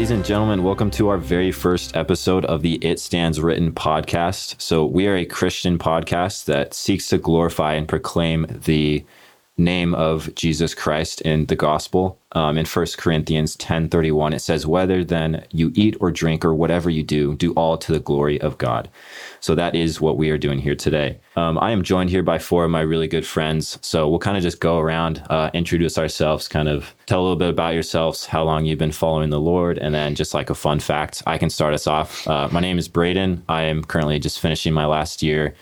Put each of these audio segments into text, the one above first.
Ladies and gentlemen, welcome to our very first episode of the It Stands Written podcast. So, we are a Christian podcast that seeks to glorify and proclaim the name of Jesus Christ in the gospel. Um, in 1 Corinthians 10:31 it says whether then you eat or drink or whatever you do do all to the glory of God. So that is what we are doing here today. Um, I am joined here by four of my really good friends. So we'll kind of just go around, uh, introduce ourselves, kind of tell a little bit about yourselves, how long you've been following the Lord, and then just like a fun fact, I can start us off. Uh, my name is Braden. I am currently just finishing my last year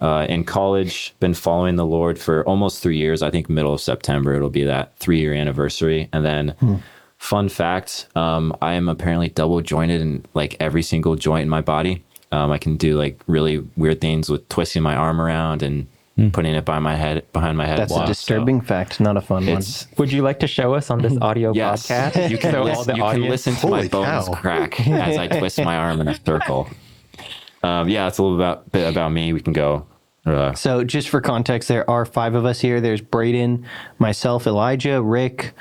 uh, in college, been following the Lord for almost three years. I think middle of September it'll be that three year anniversary. And then, hmm. fun fact, um, I am apparently double jointed in like every single joint in my body. Um, I can do like really weird things with twisting my arm around and hmm. putting it by my head behind my head. That's a disturbing so fact, not a fun one. Would you like to show us on this audio yes, podcast? You can, so listen, you can listen to Holy my bones crack as I twist my arm in a circle. Um, yeah, it's a little about, bit about me. We can go uh, so, just for context, there are five of us here. There's Braden, myself, Elijah, Rick,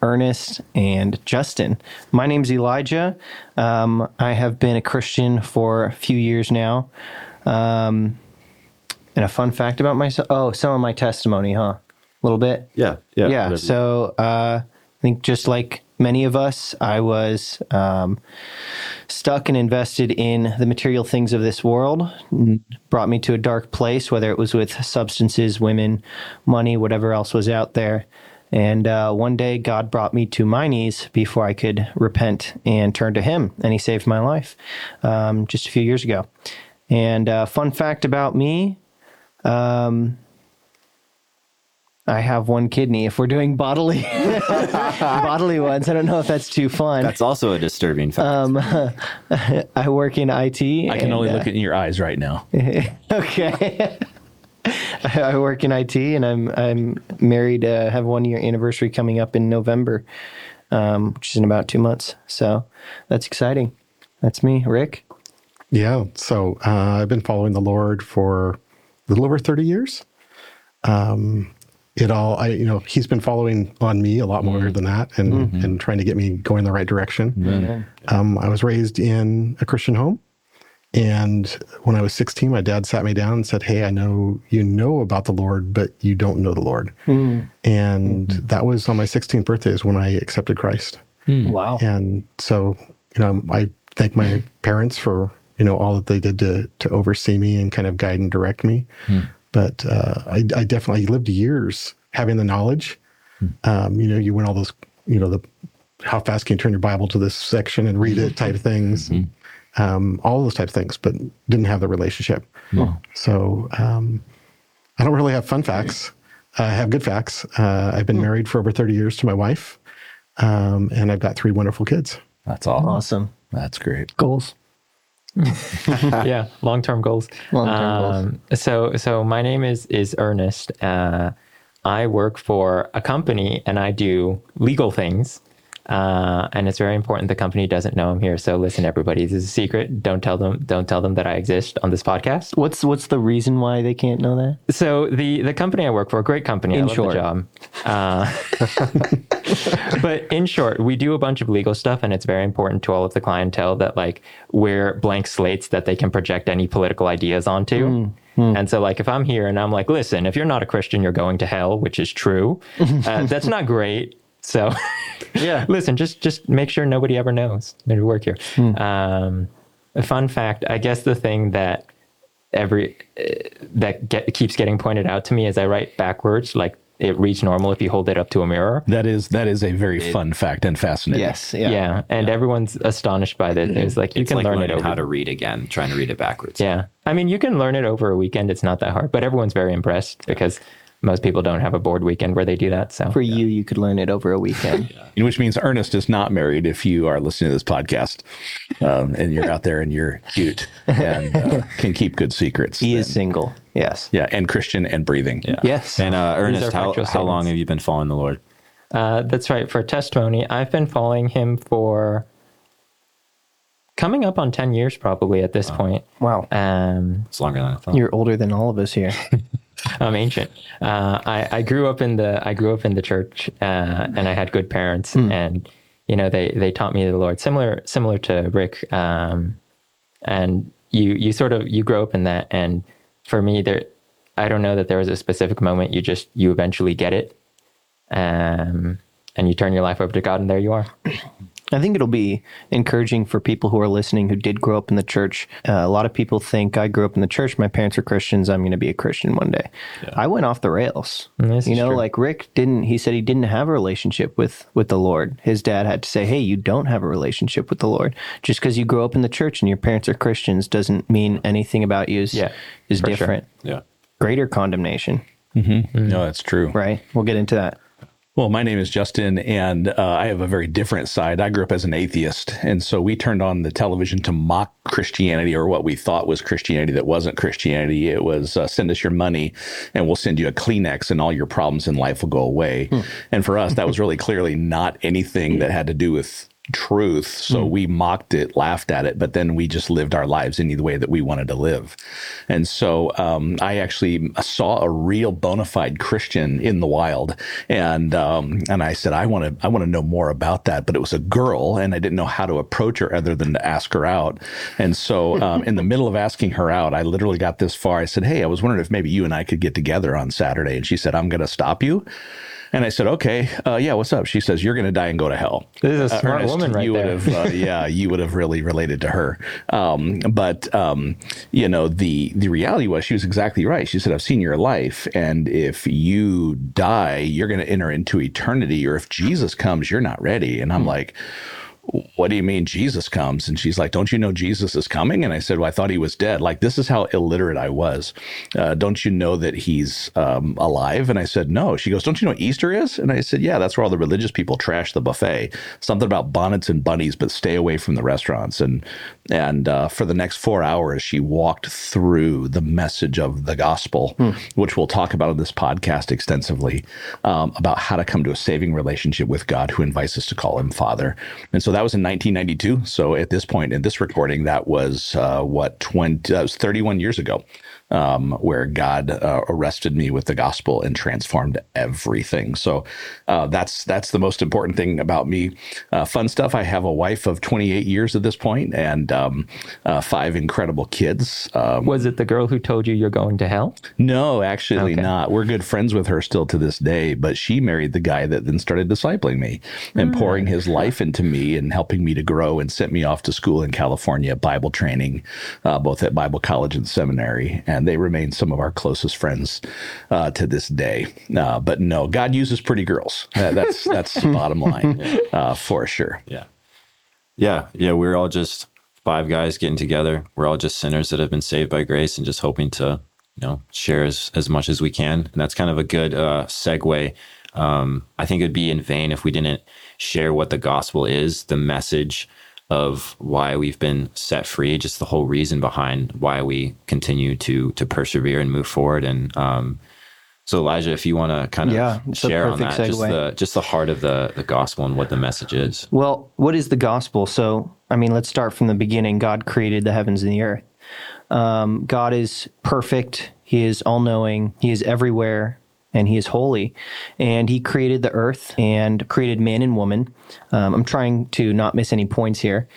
Ernest, and Justin. My name's Elijah. Um, I have been a Christian for a few years now. Um, and a fun fact about myself oh, some of my testimony, huh? A little bit? Yeah. Yeah. Yeah. So, uh, I think just like many of us, I was um, stuck and invested in the material things of this world. Brought me to a dark place, whether it was with substances, women, money, whatever else was out there. And uh, one day, God brought me to my knees before I could repent and turn to Him, and He saved my life um, just a few years ago. And uh, fun fact about me. Um, I have one kidney. If we're doing bodily bodily ones, I don't know if that's too fun. That's also a disturbing fact. Um, I work in IT. I can only uh, look in your eyes right now. okay. I work in IT, and I'm I'm married. Uh, have one year anniversary coming up in November, um, which is in about two months. So that's exciting. That's me, Rick. Yeah. So uh, I've been following the Lord for a little over thirty years. Um, it all I you know he's been following on me a lot more mm-hmm. than that and mm-hmm. and trying to get me going the right direction. Mm-hmm. Um, I was raised in a Christian home, and when I was 16, my dad sat me down and said, "Hey, I know you know about the Lord, but you don't know the Lord." Mm. And mm-hmm. that was on my 16th birthday is when I accepted Christ. Mm. Wow! And so you know I thank my parents for you know all that they did to to oversee me and kind of guide and direct me. Mm. But uh, I, I, definitely lived years having the knowledge. Hmm. Um, you know, you went all those, you know, the how fast can you turn your Bible to this section and read it type of things, mm-hmm. um, all those type of things, but didn't have the relationship. Oh. So um, I don't really have fun facts. I have good facts. Uh, I've been oh. married for over 30 years to my wife, um, and I've got three wonderful kids. That's all. Awesome. That's great. Goals. yeah, long term goals. Long term um, goals. So, so my name is is Ernest. Uh, I work for a company and I do legal things. Uh, and it's very important the company doesn't know I'm here. So listen, everybody, this is a secret. Don't tell them. Don't tell them that I exist on this podcast. What's what's the reason why they can't know that? So the the company I work for, great company. In I love short. the job. Uh, but in short, we do a bunch of legal stuff, and it's very important to all of the clientele that like we're blank slates that they can project any political ideas onto. Mm. And so, like, if I'm here and I'm like, listen, if you're not a Christian, you're going to hell, which is true. Uh, that's not great. So, yeah, listen, just just make sure nobody ever knows that you work here. Hmm. Um, a fun fact, I guess the thing that every uh, that get, keeps getting pointed out to me as I write backwards, like it reads normal if you hold it up to a mirror. That is that is a very it, fun fact and fascinating. Yes, yeah, yeah. and yeah. everyone's astonished by this. It's like you it's can like learn it over. how to read again, trying to read it backwards. Yeah, I mean you can learn it over a weekend. It's not that hard, but everyone's very impressed because most people don't have a board weekend where they do that. So for you, you could learn it over a weekend. yeah. Which means Ernest is not married if you are listening to this podcast um, and you're out there and you're cute and uh, can keep good secrets. He is single. Yes. Yeah. And Christian and breathing. Yeah. Yes. And uh, Ernest, how, how long have you been following the Lord? Uh, that's right. For testimony, I've been following him for coming up on 10 years probably at this wow. point. Wow. Um, it's longer than I thought. You're older than all of us here. I'm ancient. Uh, I, I grew up in the I grew up in the church, uh, and I had good parents, mm. and you know, they they taught me the Lord, similar similar to Rick. Um, and you you sort of you grow up in that, and for me, there, I don't know that there was a specific moment. You just you eventually get it, um, and you turn your life over to God, and there you are. I think it'll be encouraging for people who are listening who did grow up in the church. Uh, a lot of people think I grew up in the church. My parents are Christians. I'm going to be a Christian one day. I went off the rails. This you know, true. like Rick didn't. He said he didn't have a relationship with with the Lord. His dad had to say, "Hey, you don't have a relationship with the Lord. Just because you grow up in the church and your parents are Christians doesn't mean anything about you is Yeah, is for sure. different. Yeah. Greater condemnation, No, that's true. right? We'll get into that. Well, my name is Justin, and uh, I have a very different side. I grew up as an atheist, and so we turned on the television to mock Christianity or what we thought was Christianity that wasn't Christianity. It was uh, send us your money, and we'll send you a Kleenex, and all your problems in life will go away. And for us, that was really clearly not anything that had to do with truth. So we mocked it, laughed at it, but then we just lived our lives any way that we wanted to live. And so um, I actually saw a real bona fide Christian in the wild, and um, and I said I want to I want to know more about that. But it was a girl, and I didn't know how to approach her other than to ask her out. And so um, in the middle of asking her out, I literally got this far. I said, "Hey, I was wondering if maybe you and I could get together on Saturday." And she said, "I'm going to stop you." And I said, "Okay, uh, yeah, what's up?" She says, "You're going to die and go to hell." This is a Uh, smart Ernest, woman right you there. would have, uh, yeah, you would have really related to her. Um, but um, you know, the the reality was she was exactly right. She said, "I've seen your life, and if you die, you're going to enter into eternity, or if Jesus comes, you're not ready." And I'm Hmm. like. What do you mean Jesus comes? And she's like, Don't you know Jesus is coming? And I said, Well, I thought he was dead. Like, this is how illiterate I was. Uh, don't you know that he's um, alive? And I said, No. She goes, Don't you know what Easter is? And I said, Yeah, that's where all the religious people trash the buffet. Something about bonnets and bunnies, but stay away from the restaurants. And and uh, for the next four hours, she walked through the message of the gospel, which we'll talk about in this podcast extensively, um, about how to come to a saving relationship with God, who invites us to call him Father. And so that was in 1992. So at this point in this recording, that was uh, what 20? That was 31 years ago um, where God uh, arrested me with the gospel and transformed everything. So uh, that's that's the most important thing about me. Uh, fun stuff. I have a wife of 28 years at this point and um, uh, five incredible kids. Um, Was it the girl who told you you're going to hell? no, actually Okay. not. We're good friends with her still to this day, but she married the guy that then started discipling me and pouring his life into me and helping me to grow and sent me off to school in California, Bible training, uh, both at Bible college and seminary. And they remain some of our closest friends uh, to this day. Uh, but no, God uses pretty girls. That, that's that's the bottom line uh, for sure. Yeah. Yeah. Yeah. We're all just five guys getting together. We're all just sinners that have been saved by grace and just hoping to, you know, share as, as much as we can. And that's kind of a good uh, segue. Um, I think it'd be in vain if we didn't share what the gospel is, the message of why we've been set free, just the whole reason behind why we continue to to persevere and move forward. And um, so, Elijah, if you want to kind of Yeah, share on that, just the just the heart of the the gospel and what the message is. Well, what is the gospel? So, I mean, let's start from the beginning. God created the heavens and the earth. Um, God is perfect. He is all knowing. He is everywhere and he is holy. And he created the earth and created man and woman. Um, I'm trying to not miss any points here.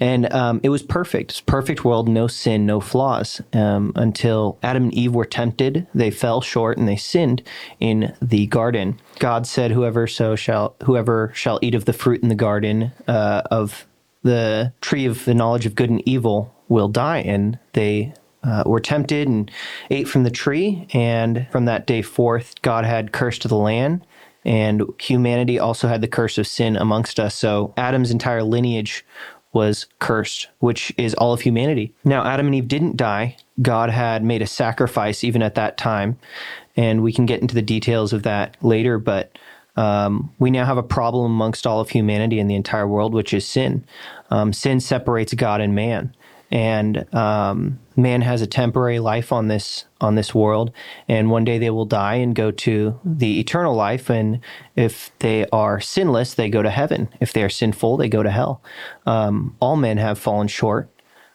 And um, it was perfect. It's a perfect world, no sin, no flaws. Um, until Adam and Eve were tempted, they fell short and they sinned in the garden. God said, "Whoever so shall, whoever shall eat of the fruit in the garden uh, of the tree of the knowledge of good and evil will die." And they uh, were tempted and ate from the tree. And from that day forth, God had cursed the land. And humanity also had the curse of sin amongst us. So Adam's entire lineage was cursed, which is all of humanity. Now, Adam and Eve didn't die. God had made a sacrifice even at that time. And we can get into the details of that later. But um, we now have a problem amongst all of humanity and the entire world, which is sin. Um, sin separates God and man and um, man has a temporary life on this on this world. And one day they will die and go to the eternal life. And if they are sinless they go to heaven. If they are sinful they go to hell. Um, all men have fallen short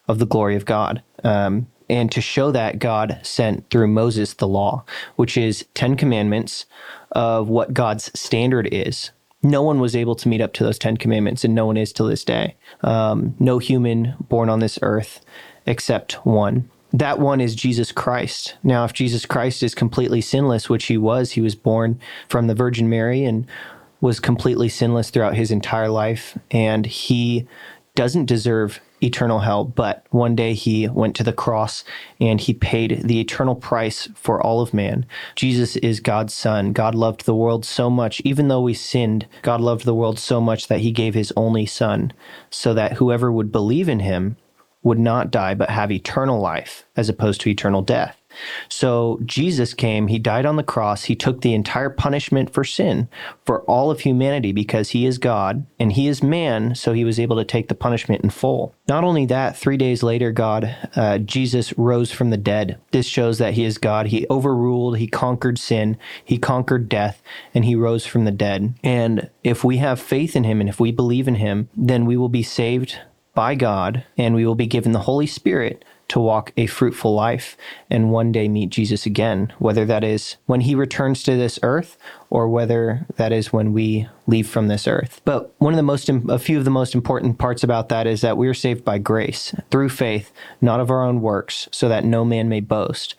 of the glory of god. Um, and to show that god sent through moses the law which is 10 commandments of what god's standard is no one was able to meet up to those Ten Commandments, and no one is to this day. Um, no human born on this earth except one. That one is Jesus Christ. Now, if Jesus Christ is completely sinless, which he was, he was born from the Virgin Mary and was completely sinless throughout his entire life, and he doesn't deserve eternal hell, but one day he went to the cross and he paid the eternal price for all of man. Jesus is God's son. God loved the world so much, even though we sinned, God loved the world so much that he gave his only son so that whoever would believe in him would not die but have eternal life as opposed to eternal death. So Jesus came, he died on the cross, he took the entire punishment for sin for all of humanity because he is God and he is man, so he was able to take the punishment in full. Not only that, three days later, God, uh, Jesus rose from the dead. This shows that he is God. He overruled, he conquered sin, he conquered death, and he rose from the dead. And if we have faith in him and if we believe in him, then we will be saved by God and we will be given the Holy Spirit to walk a fruitful life and one day meet Jesus again, whether that is when he returns to this earth or whether that is when we leave from this earth. But one of the most, a few of the most important parts about that is that we are saved by grace through faith, not of our own works, so that no man may boast.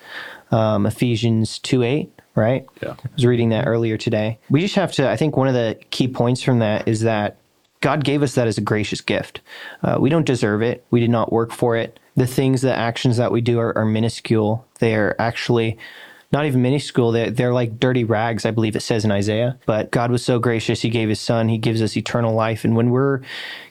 Um, Ephesians 2 8 right? Yeah. I was reading that earlier today. We just have to, I think one of the key points from that is that God gave us that as a gracious gift. Uh, we don't deserve it. We did not work for it. The things, the actions that we do are, are minuscule. They are actually not even minuscule. They're, they're like dirty rags, I believe it says in Isaiah. But God was so gracious. He gave his son. He gives us eternal life. And when we're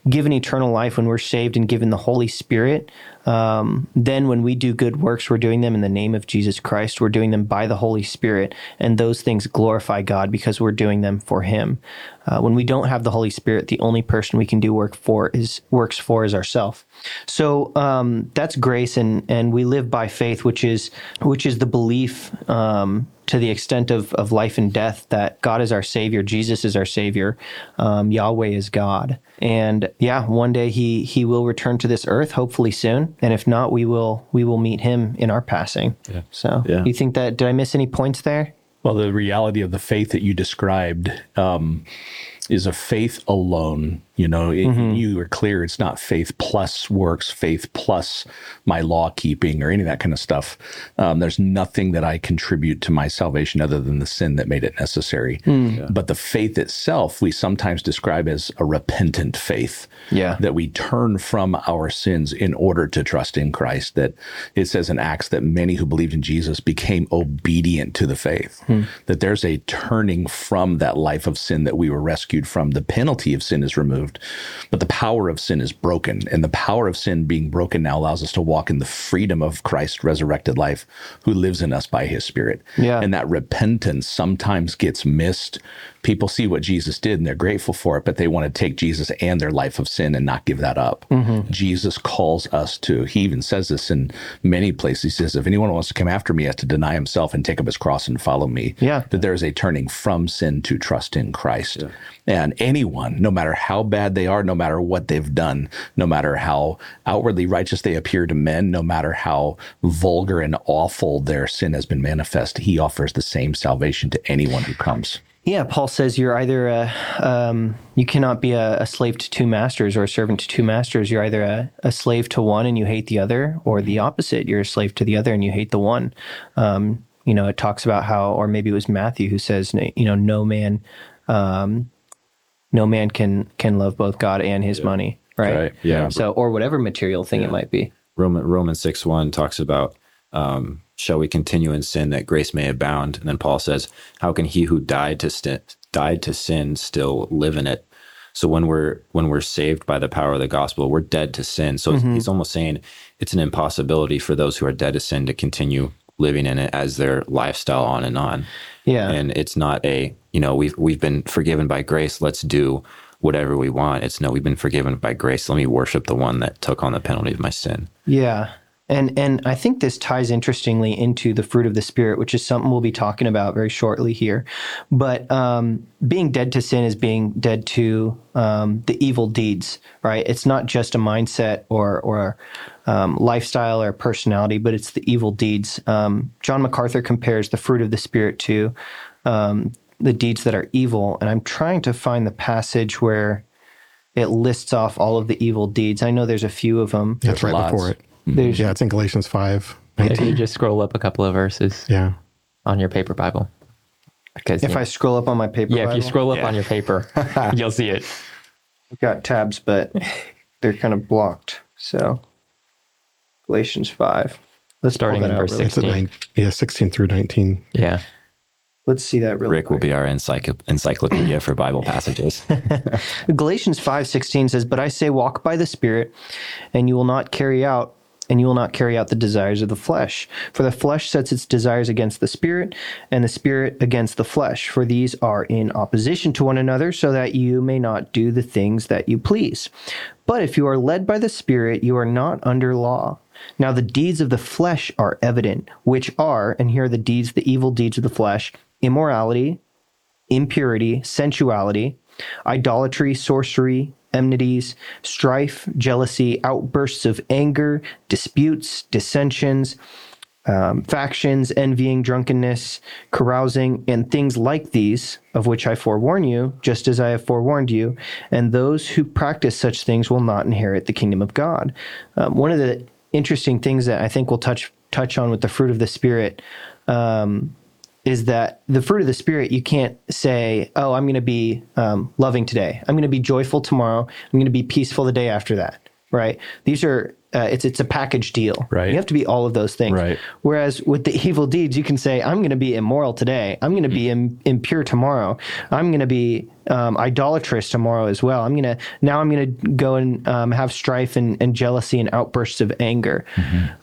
given eternal life, when we're saved and given the Holy Spirit, um, then when we do good works, we're doing them in the name of Jesus Christ. We're doing them by the Holy Spirit. And those things glorify God because we're doing them for him. Uh, when we don't have the Holy Spirit, the only person we can do work for is works for is ourself. So um, that's grace, and and we live by faith, which is which is the belief um, to the extent of of life and death that God is our Savior, Jesus is our Savior, um, Yahweh is God, and yeah, one day he he will return to this earth, hopefully soon, and if not, we will we will meet him in our passing. Yeah. So Yeah. you think that did I miss any points there? Well, the reality of the faith that you described um, is a faith alone. You know, it, mm-hmm. you were clear. It's not faith plus works, faith plus my law keeping or any of that kind of stuff. Um, there's nothing that I contribute to my salvation other than the sin that made it necessary. Hmm. But the faith itself, we sometimes describe as a repentant faith. Yeah. That we turn from our sins in order to trust in Christ. That it says in Acts that many who believed in Jesus became obedient to the faith. Hmm. That there's a turning from that life of sin that we were rescued from. The penalty of sin is removed, but the power of sin is broken. And the power of sin being broken now allows us to walk in the freedom of Christ's resurrected life who lives in us by his spirit. Yeah. And that repentance sometimes gets missed. People see what Jesus did and they're grateful for it, but they want to take Jesus and their life of sin and not give that up. Mm-hmm. Jesus calls us to, he even says this in many places. He says, if anyone wants to come after me, he has to deny himself and take up his cross and follow me. Yeah. That there is a turning from sin to trust in Christ. And anyone, no matter how bad they are, no matter what they've done, no matter how outwardly righteous they appear to men, no matter how vulgar and awful their sin has been manifest, he offers the same salvation to anyone who comes. Yeah, Paul says you're either a, um, you cannot be a, a slave to two masters or a servant to two masters. You're either a, a slave to one and you hate the other, or the opposite. You're a slave to the other and you hate the one. Um, you know, it talks about how, or maybe it was Matthew who says, you know, no man, um, no man can can love both God and his money, right? Right. Yeah. So, or whatever material thing it might be. Roman Romans six one talks about um, shall we continue in sin that grace may abound, and then Paul says, how can he who died to sin died to sin still live in it? So when we're when we're saved by the power of the gospel, we're dead to sin. So mm-hmm. he's almost saying it's an impossibility for those who are dead to sin to continue living in it as their lifestyle on and on. Yeah. And it's not a, you know, we've we've been forgiven by grace, let's do whatever we want. It's no, we've been forgiven by grace. Let me worship the one that took on the penalty of my sin. Yeah. And and I think this ties interestingly into the fruit of the spirit, which is something we'll be talking about very shortly here. But um, being dead to sin is being dead to um, the evil deeds, right? It's not just a mindset or or um, lifestyle or personality, but it's the evil deeds. Um, John MacArthur compares the fruit of the spirit to um, the deeds that are evil, and I'm trying to find the passage where it lists off all of the evil deeds. I know there's a few of them. That's right lots. before it. Mm-hmm. There's Yeah, it's in Galatians 5. If you just scroll up a couple of verses Yeah. on your paper Bible. Because if I scroll up on my paper, yeah, if you scroll up on your paper, you'll see it. I've got tabs, but they're kind of blocked. So Galatians five. Let's pull Starting in verse really 16. nine, yeah, 16 through 19. Yeah. Let's see that really Rick will be our encycl- encyclopedia for Bible passages. Galatians 5:16 says, "But I say walk by the Spirit, and you will not carry out and you will not carry out the desires of the flesh. For the flesh sets its desires against the spirit, and the spirit against the flesh, for these are in opposition to one another, so that you may not do the things that you please. But if you are led by the spirit, you are not under law." Now the deeds of the flesh are evident, which are, and here are the deeds, the evil deeds of the flesh, immorality, impurity, sensuality, idolatry, sorcery, enmities, strife, jealousy, outbursts of anger, disputes, dissensions, um, factions, envying, drunkenness, carousing, and things like these, of which I forewarn you, just as I have forewarned you. And those who practice such things will not inherit the kingdom of God. Um, one of the interesting things that I think we'll touch touch on with the fruit of the spirit. Um, is that the fruit of the spirit you can't say oh i'm going to be um, loving today. I'm going to be joyful tomorrow. I'm going to be peaceful the day after that. Right? These are uh, it's it's a package deal. Right. you have to be all of those things. Right. whereas with the evil deeds you can say i'm going to be immoral today. I'm going to be Im- impure tomorrow. I'm going to be um, idolatrous tomorrow as well. I'm to now i'm going to go and um, have strife and, and jealousy and outbursts of anger.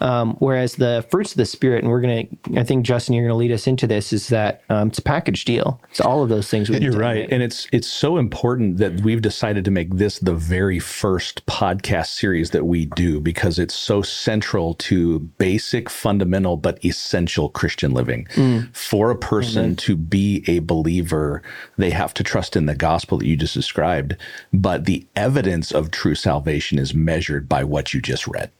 Um, whereas the fruits of the spirit and we're to i think justin you're going to lead us into this is that um, it's a package deal. It's all of those things we You're right, and it's it's so important that we've decided to make this the very first podcast series that we do because it's so central to basic, fundamental, but essential Christian living. For a person to be a believer, they have to trust in the gospel that you just described, but the evidence of true salvation is measured by what you just read.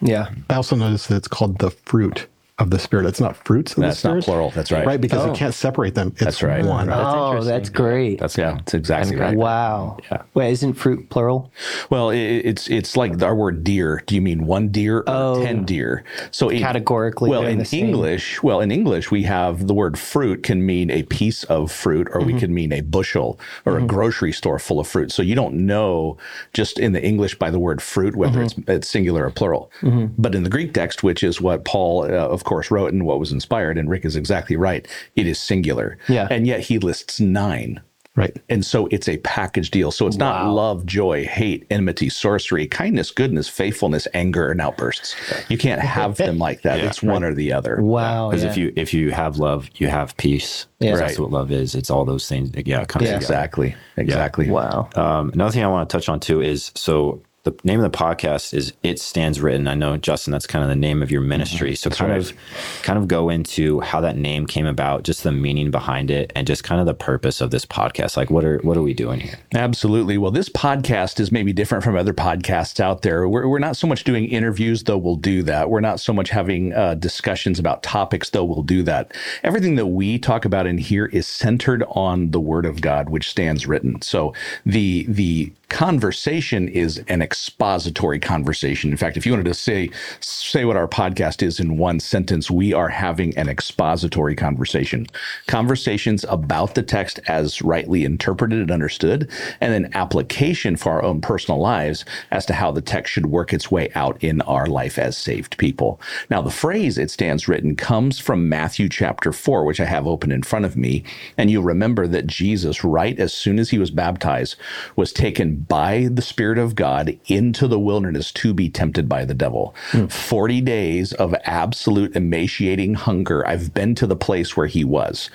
yeah I also noticed that it's called the fruit of the spirit. It's not fruits of That's the not plural. That's right. Right, because Oh. you can't separate them. It's That's right. one. oh that's great That's yeah, it's exactly And right. wow Yeah. wait isn't fruit plural Well, it, it's it's like our word deer. Do you mean one deer or Oh. ten deer? So in- Categorically, well, in the same. English, well, in English, we have the word fruit can mean a piece of fruit, or Mm-hmm. we can mean a bushel or a grocery store full of fruit. So you don't know just in the English by the word fruit whether Mm-hmm. it's, it's singular or plural. But in the Greek text, which is what Paul, uh, of course, wrote and what was inspired, and Rick is exactly right, it is singular. Yeah. and yet he lists nine. Right. And so it's a package deal. So it's not love, joy, hate, enmity, sorcery, kindness, goodness, faithfulness, anger, and outbursts. You can't have them like that. it's one or the other. wow Because yeah. if you if you have love, you have peace. Yeah. That's what love is. It's all those things. Yeah, it comes Yeah. together. Exactly. Exactly. wow Um, another thing I want to touch on too is so the name of the podcast is "It Stands Written." I know Justin, that's kind of the name of your ministry. So kind right. of, kind of go into how that name came about, just the meaning behind it, and just kind of the purpose of this podcast. Like, what are what are we doing here? Absolutely. Well, this podcast is maybe different from other podcasts out there. We're, we're not so much doing interviews, though we'll do that. We're not so much having uh, discussions about topics, though we'll do that. Everything that we talk about in here is centered on the Word of God, which stands written. So the the conversation is an expository conversation. In fact, if you wanted to say say what our podcast is in one sentence, we are having an expository conversation. Conversations about the text as rightly interpreted and understood, and then application for our own personal lives as to how the text should work its way out in our life as saved people. Now, the phrase it stands written comes from Matthew chapter 4, which I have open in front of me. And you'll remember that Jesus, right as soon as he was baptized, was taken by the Spirit of God into the wilderness to be tempted by the devil. 40 days of absolute emaciating hunger. I've been to the place where he was.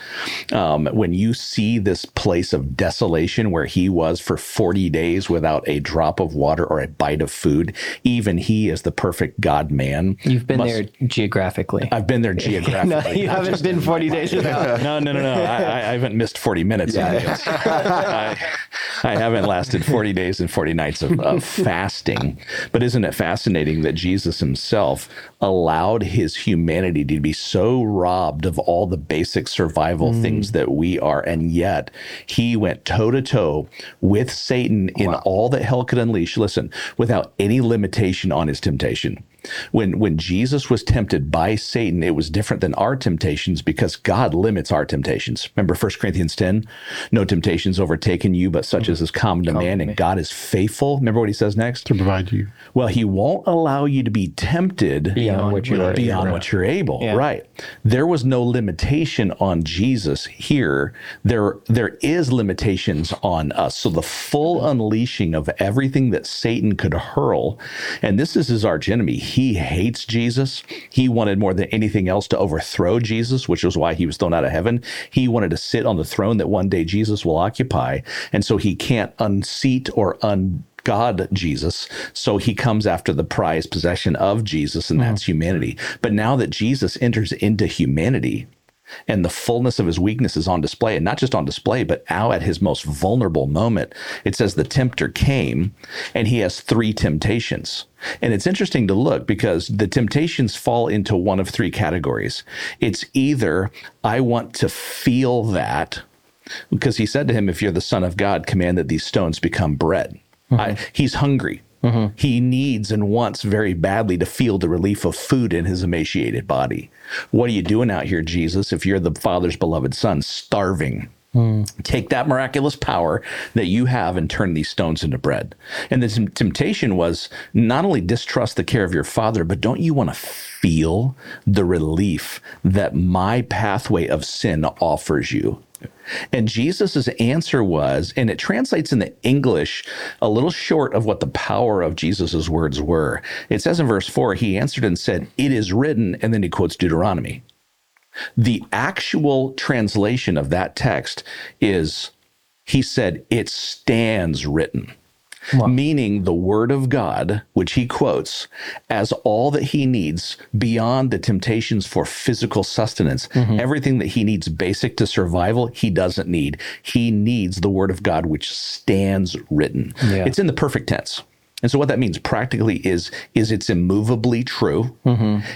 Um, when you see this place of desolation where he was for 40 days without a drop of water or a bite of food, even he is the perfect God man. you've been must- there geographically I've been there geographically. no you haven't been 40 days without no, no, no, no. I, I haven't missed 40 minutes. this. I- I haven't lasted 40 days and 40 nights of, of fasting. But isn't it fascinating that Jesus himself allowed his humanity to be so robbed of all the basic survival Mm. things that we are? And yet he went toe to toe with Satan in all that hell could unleash. Listen, without any limitation on his temptation. When when Jesus was tempted by Satan, it was different than our temptations because God limits our temptations. Remember 1 Corinthians 10? No temptations overtaken you, but such as is common to man, and God is faithful. Remember what he says next? to provide you. Well, he won't allow you to be tempted Beyond what you are beyond able. what you're able. Yeah. Right. There was no limitation on Jesus here. There there is limitations on us. So the full unleashing of everything that Satan could hurl, and this is his arch enemy. He hates Jesus. He wanted more than anything else to overthrow Jesus, which was why he was thrown out of heaven. He wanted to sit on the throne that one day Jesus will occupy. And so he can't unseat or un God Jesus. So he comes after the prized possession of Jesus, and hmm. that's humanity. But now that Jesus enters into humanity, and the fullness of his weakness is on display, and not just on display, but out at his most vulnerable moment. It says the tempter came and he has three temptations. And it's interesting to look because the temptations fall into one of three categories. It's either I want to feel that, because he said to him, If you're the Son of God, command that these stones become bread. Mm-hmm. I, he's hungry. Mm-hmm. He needs and wants very badly to feel the relief of food in his emaciated body. What are you doing out here, Jesus, if you're the Father's beloved Son, starving? Hmm. Take that miraculous power that you have and turn these stones into bread. And the tem- temptation was not only distrust the care of your Father, but don't you want to feel the relief that my pathway of sin offers you? And Jesus' answer was, and it translates in the English a little short of what the power of Jesus' words were. It says in verse 4, he answered and said, It is written, and then he quotes Deuteronomy. The actual translation of that text is, he said, It stands written. Meaning the word of God, which he quotes as all that he needs beyond the temptations for physical sustenance, mm-hmm. everything that he needs basic to survival, he doesn't need. He needs the word of God, which stands written. Yeah. It's in the perfect tense. And so what that means practically is is it's immovably true.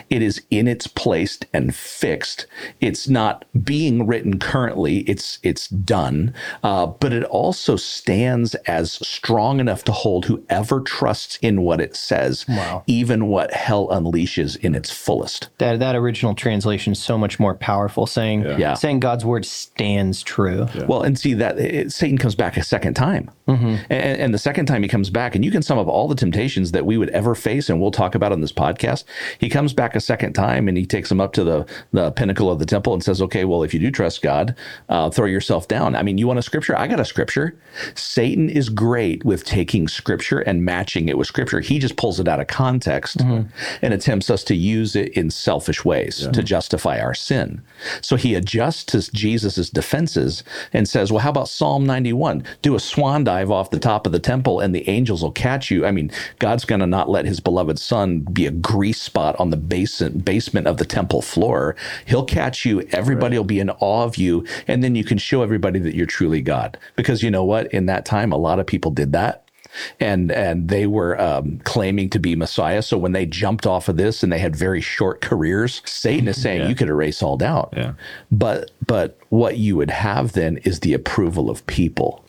It is in its place and fixed. It's not being written currently. It's it's done. Uh, but it also stands as strong enough to hold whoever trusts in what it says, Wow. even what hell unleashes in its fullest. That that original translation is so much more powerful, saying Yeah. saying God's word stands true. Well, and see that it, Satan comes back a second time, and, and the second time he comes back, and you can sum up all the temptations that we would ever face, and we'll talk about on this podcast. He comes back a second time, and he takes him up to the the pinnacle of the temple and says, "Okay, well, if you do trust God, uh, throw yourself down." I mean, you want a scripture? I got a scripture. Satan is great with taking scripture and matching it with scripture. He just pulls it out of context and attempts us to use it in selfish ways to justify our sin. So he adjusts to Jesus' defenses and says, Well, how about Psalm 91? Do a swan dive off the top of the temple and the angels will catch you. I mean, God's going to not let his beloved son be a grease spot on the basement, basement of the temple floor. He'll catch you. Everybody will be in awe of you. And then you can show everybody that you're truly God. Because you know what? In that time, a lot of people did that and and they were um, claiming to be Messiah. So when they jumped off of this and they had very short careers, Satan is saying you could erase all doubt. Yeah. But but what you would have then is the approval of people.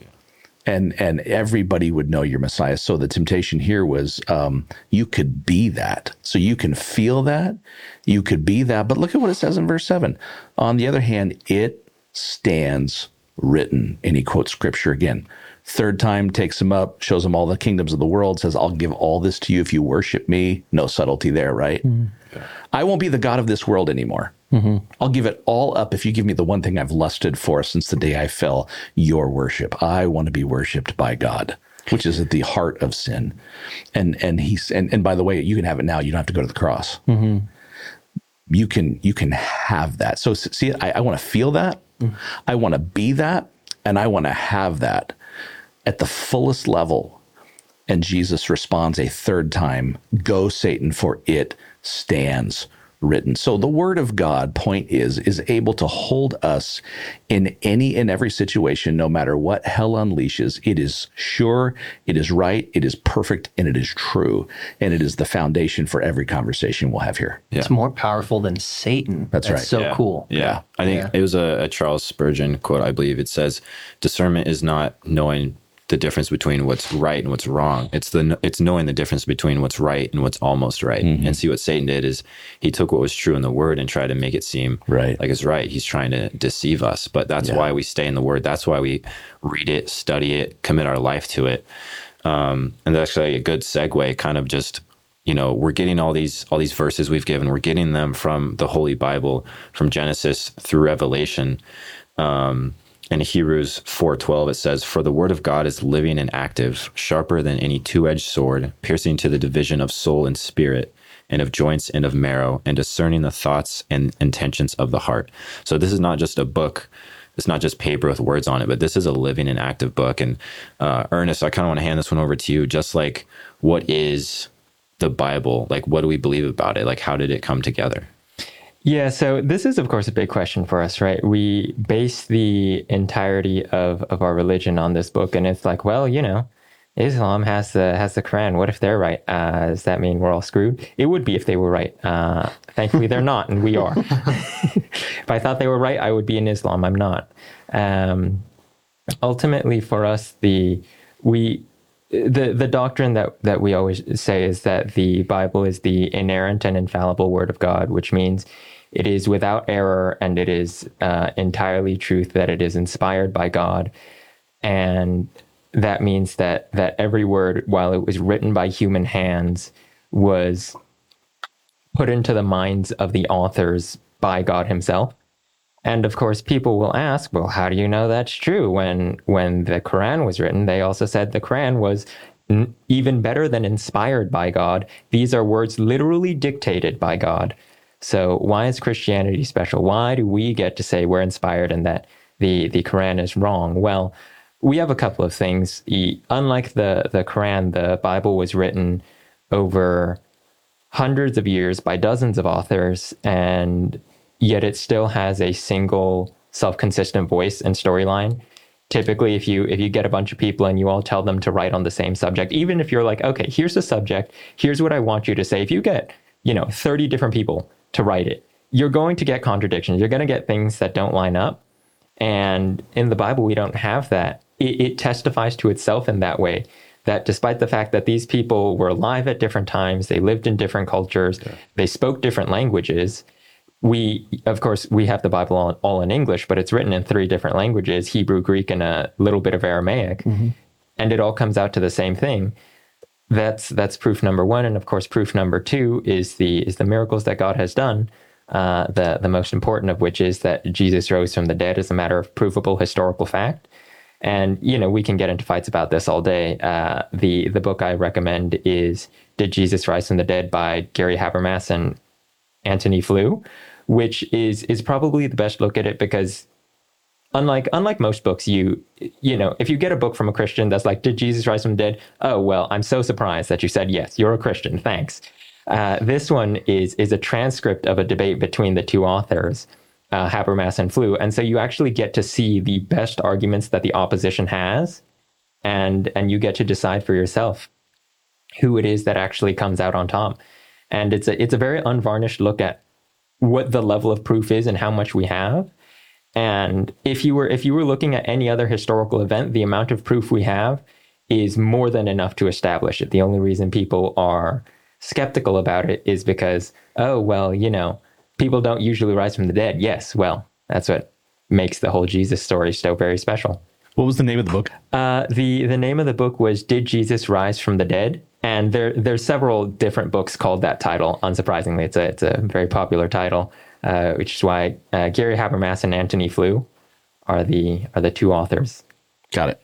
And and everybody would know you're Messiah. So the temptation here was um, you could be that. So you can feel that, you could be that. But look at what it says in verse seven. On the other hand, it stands written. And he quotes scripture again. Third time takes him up, shows him all the kingdoms of the world, says, I'll give all this to you if you worship me. No subtlety there, right? Mm-hmm. I won't be the God of this world anymore. Mm-hmm. I'll give it all up if you give me the one thing I've lusted for since the day I fell, your worship. I want to be worshiped by God, which is at the heart of sin. And and he's and, and by the way, you can have it now. You don't have to go to the cross. Mm-hmm. You can you can have that. So see, I, I want to feel that. Mm. I want to be that, and I want to have that at the fullest level. And Jesus responds a third time Go, Satan, for it stands written. So the word of God, point is, is able to hold us in any and every situation, no matter what hell unleashes. It is sure, it is right, it is perfect, and it is true. And it is the foundation for every conversation we'll have here. It's more powerful than Satan. That's right. So Yeah. cool. Yeah. I think Yeah. it was a, a Charles Spurgeon quote, I believe. It says, discernment is not knowing the difference between what's right and what's wrong. It's the it's knowing the difference between what's right and what's almost right. And see what Satan did is he took what was true in the word and tried to make it seem Right. like it's right. He's trying to deceive us. But that's why we stay in the word. That's why we read it, study it, commit our life to it. Um, and that's actually a good segue, kind of just you know we're getting all these all these verses we've given we're getting them from the holy bible from genesis through revelation um, in hebrews 4.12 it says for the word of god is living and active sharper than any two-edged sword piercing to the division of soul and spirit and of joints and of marrow and discerning the thoughts and intentions of the heart so this is not just a book it's not just paper with words on it, but this is a living and active book. And uh, Ernest, I kind of want to hand this one over to you. Just like, what is the Bible? Like, what do we believe about it? Like, how did it come together? Yeah, so this is, of course, a big question for us, right? We base the entirety of, of our religion on this book, and it's like, well, you know, Islam has the has the Quran. What if they're right? Uh, does that mean we're all screwed? It would be if they were right. Uh, thankfully, they're not, and we are. if I thought they were right, I would be in Islam. I'm not. Um, ultimately, for us, the we the the doctrine that that we always say is that the Bible is the inerrant and infallible Word of God, which means it is without error and it is uh, entirely truth. That it is inspired by God, and that means that that every word, while it was written by human hands, was put into the minds of the authors by God Himself. And of course, people will ask, well, how do you know that's true? When when the Quran was written, they also said the Quran was even better than inspired by God. These are words literally dictated by God. So why is Christianity special? Why do we get to say we're inspired and that the the Quran is wrong? Well, we have a couple of things. Unlike the the Quran, the Bible was written over hundreds of years by dozens of authors, and yet it still has a single self-consistent voice and storyline. Typically, if you if you get a bunch of people and you all tell them to write on the same subject, even if you're like, okay, here's the subject, here's what I want you to say. If you get, you know, 30 different people to write it, you're going to get contradictions. You're going to get things that don't line up. And in the Bible, we don't have that. It, it testifies to itself in that way that despite the fact that these people were alive at different times, they lived in different cultures, they spoke different languages. We, of course, we have the Bible all, all in English, but it's written in three different languages Hebrew, Greek, and a little bit of Aramaic. Mm-hmm. And it all comes out to the same thing. That's that's proof number one, and of course, proof number two is the is the miracles that God has done. Uh, the the most important of which is that Jesus rose from the dead as a matter of provable historical fact. And you know we can get into fights about this all day. Uh, the the book I recommend is "Did Jesus Rise from the Dead" by Gary Habermas and Anthony Flew, which is is probably the best look at it because unlike unlike most books you you know if you get a book from a christian that's like did jesus rise from the dead? Oh well i'm so surprised that you said yes you're a christian thanks. Uh, this one is is a transcript of a debate between the two authors uh, habermas and flew and so you actually get to see the best arguments that the opposition has and and you get to decide for yourself who it is that actually comes out on top. And it's a it's a very unvarnished look at what the level of proof is and how much we have and if you were if you were looking at any other historical event, the amount of proof we have is more than enough to establish it. The only reason people are skeptical about it is because, oh well, you know, people don't usually rise from the dead. Yes, well, that's what makes the whole Jesus story so very special. What was the name of the book? Uh, the the name of the book was "Did Jesus Rise from the Dead?" And there there's several different books called that title. Unsurprisingly, it's a it's a very popular title, uh, which is why uh, Gary Habermas and Anthony Flew are the are the two authors. Got it.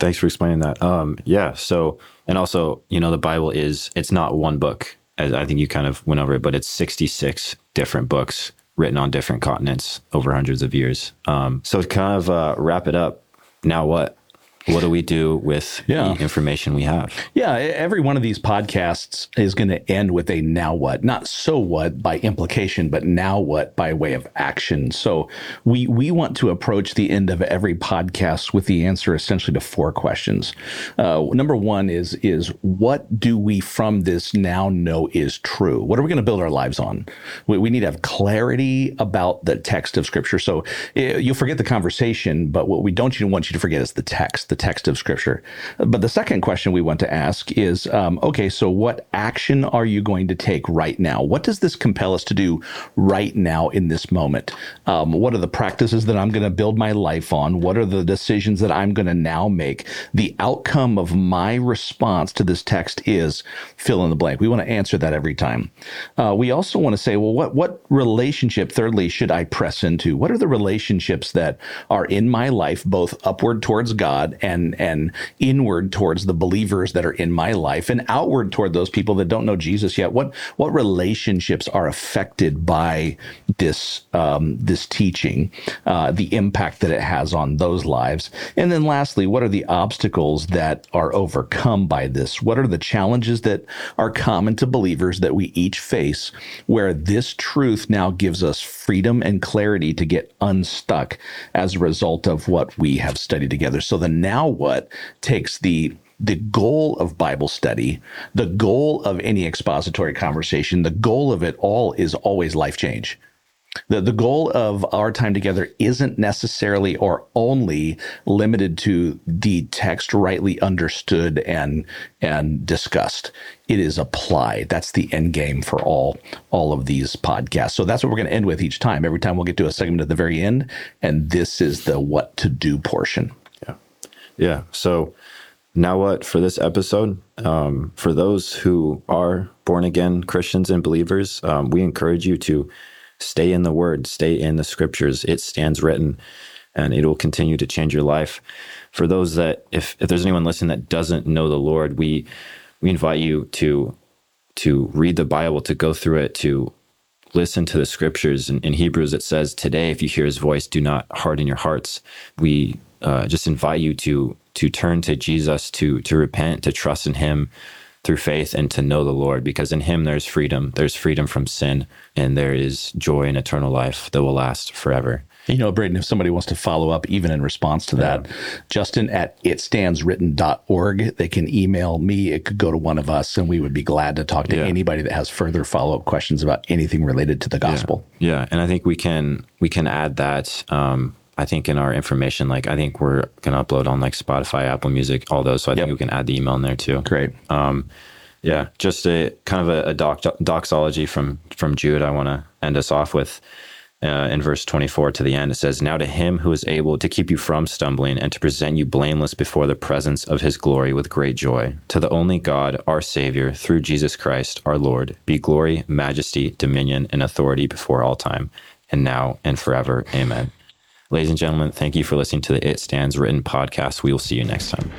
Thanks for explaining that. Um, yeah. So, and also, you know, the Bible is, it's not one book, as I think you kind of went over it, but it's 66 different books written on different continents over hundreds of years. Um, so to kind of uh, wrap it up, now what? What do we do with Yeah. the information we have? Yeah, every one of these podcasts is going to end with a now what, not so what by implication, but now what by way of action. So we we want to approach the end of every podcast with the answer essentially to four questions. Uh, number one is is what do we from this now know is true? What are we going to build our lives on? We, we need to have clarity about the text of Scripture. So eh, you'll forget the conversation, but what we don't want you to forget is the text, the text of Scripture. But the second question we want to ask is um, okay, so what action are you going to take right now? What does this compel us to do right now in this moment? Um, what are the practices that I'm going to build my life on? What are the decisions that I'm going to now make? The outcome of my response to this text is fill in the blank. We want to answer that every time. Uh, we also want to say, well, what what relationship? Thirdly, should I press into? What are the relationships that are in my life, both upward towards God and and inward towards the believers that are in my life, and outward toward those people that don't know Jesus yet? What what relationships are affected by this um, this teaching, uh, the impact that it has on those lives, and then lastly, what are the obstacles that are overcome by this? What are the challenges that are common to believers that we each face, where this truth now gives us freedom and clarity to get unstuck as a result of what we have studied together? So the now what takes the the goal of Bible study, the goal of any expository conversation, the goal of it all is always life change. The, the goal of our time together isn't necessarily or only limited to the text rightly understood and and discussed. It is applied. That's the end game for all all of these podcasts. So that's what we're going to end with each time. Every time we'll get to a segment at the very end, and this is the what to do portion. Yeah. So now what for this episode? Um, for those who are born again Christians and believers, um, we encourage you to stay in the Word, stay in the Scriptures. It stands written, and it will continue to change your life. For those that, if if there's anyone listening that doesn't know the Lord, we we invite you to to read the Bible, to go through it, to listen to the scriptures. In, in Hebrews, it says, "Today, if you hear His voice, do not harden your hearts." We uh, just invite you to to turn to Jesus, to to repent, to trust in Him through faith, and to know the Lord. Because in Him, there's freedom. There's freedom from sin, and there is joy and eternal life that will last forever. You know, Braden, if somebody wants to follow up even in response to that, Justin at itstandswritten.org, they can email me. It could go to one of us, and we would be glad to talk to Yeah. anybody that has further follow up questions about anything related to the gospel. Yeah, and I think we can we can add that. Um, I think in our information, like I think we're gonna upload on like Spotify, Apple Music, all those. So I Yep. think we can add the email in there too. Great. Yeah, just a kind of a, a doc, doxology from from Jude. I want to end us off with uh, in verse twenty four to the end. It says, "Now to him who is able to keep you from stumbling and to present you blameless before the presence of his glory with great joy, to the only God, our Savior, through Jesus Christ, our Lord, be glory, majesty, dominion, and authority before all time, and now and forever. Amen." Ladies and gentlemen, thank you for listening to the It Stands Written podcast. We will see you next time.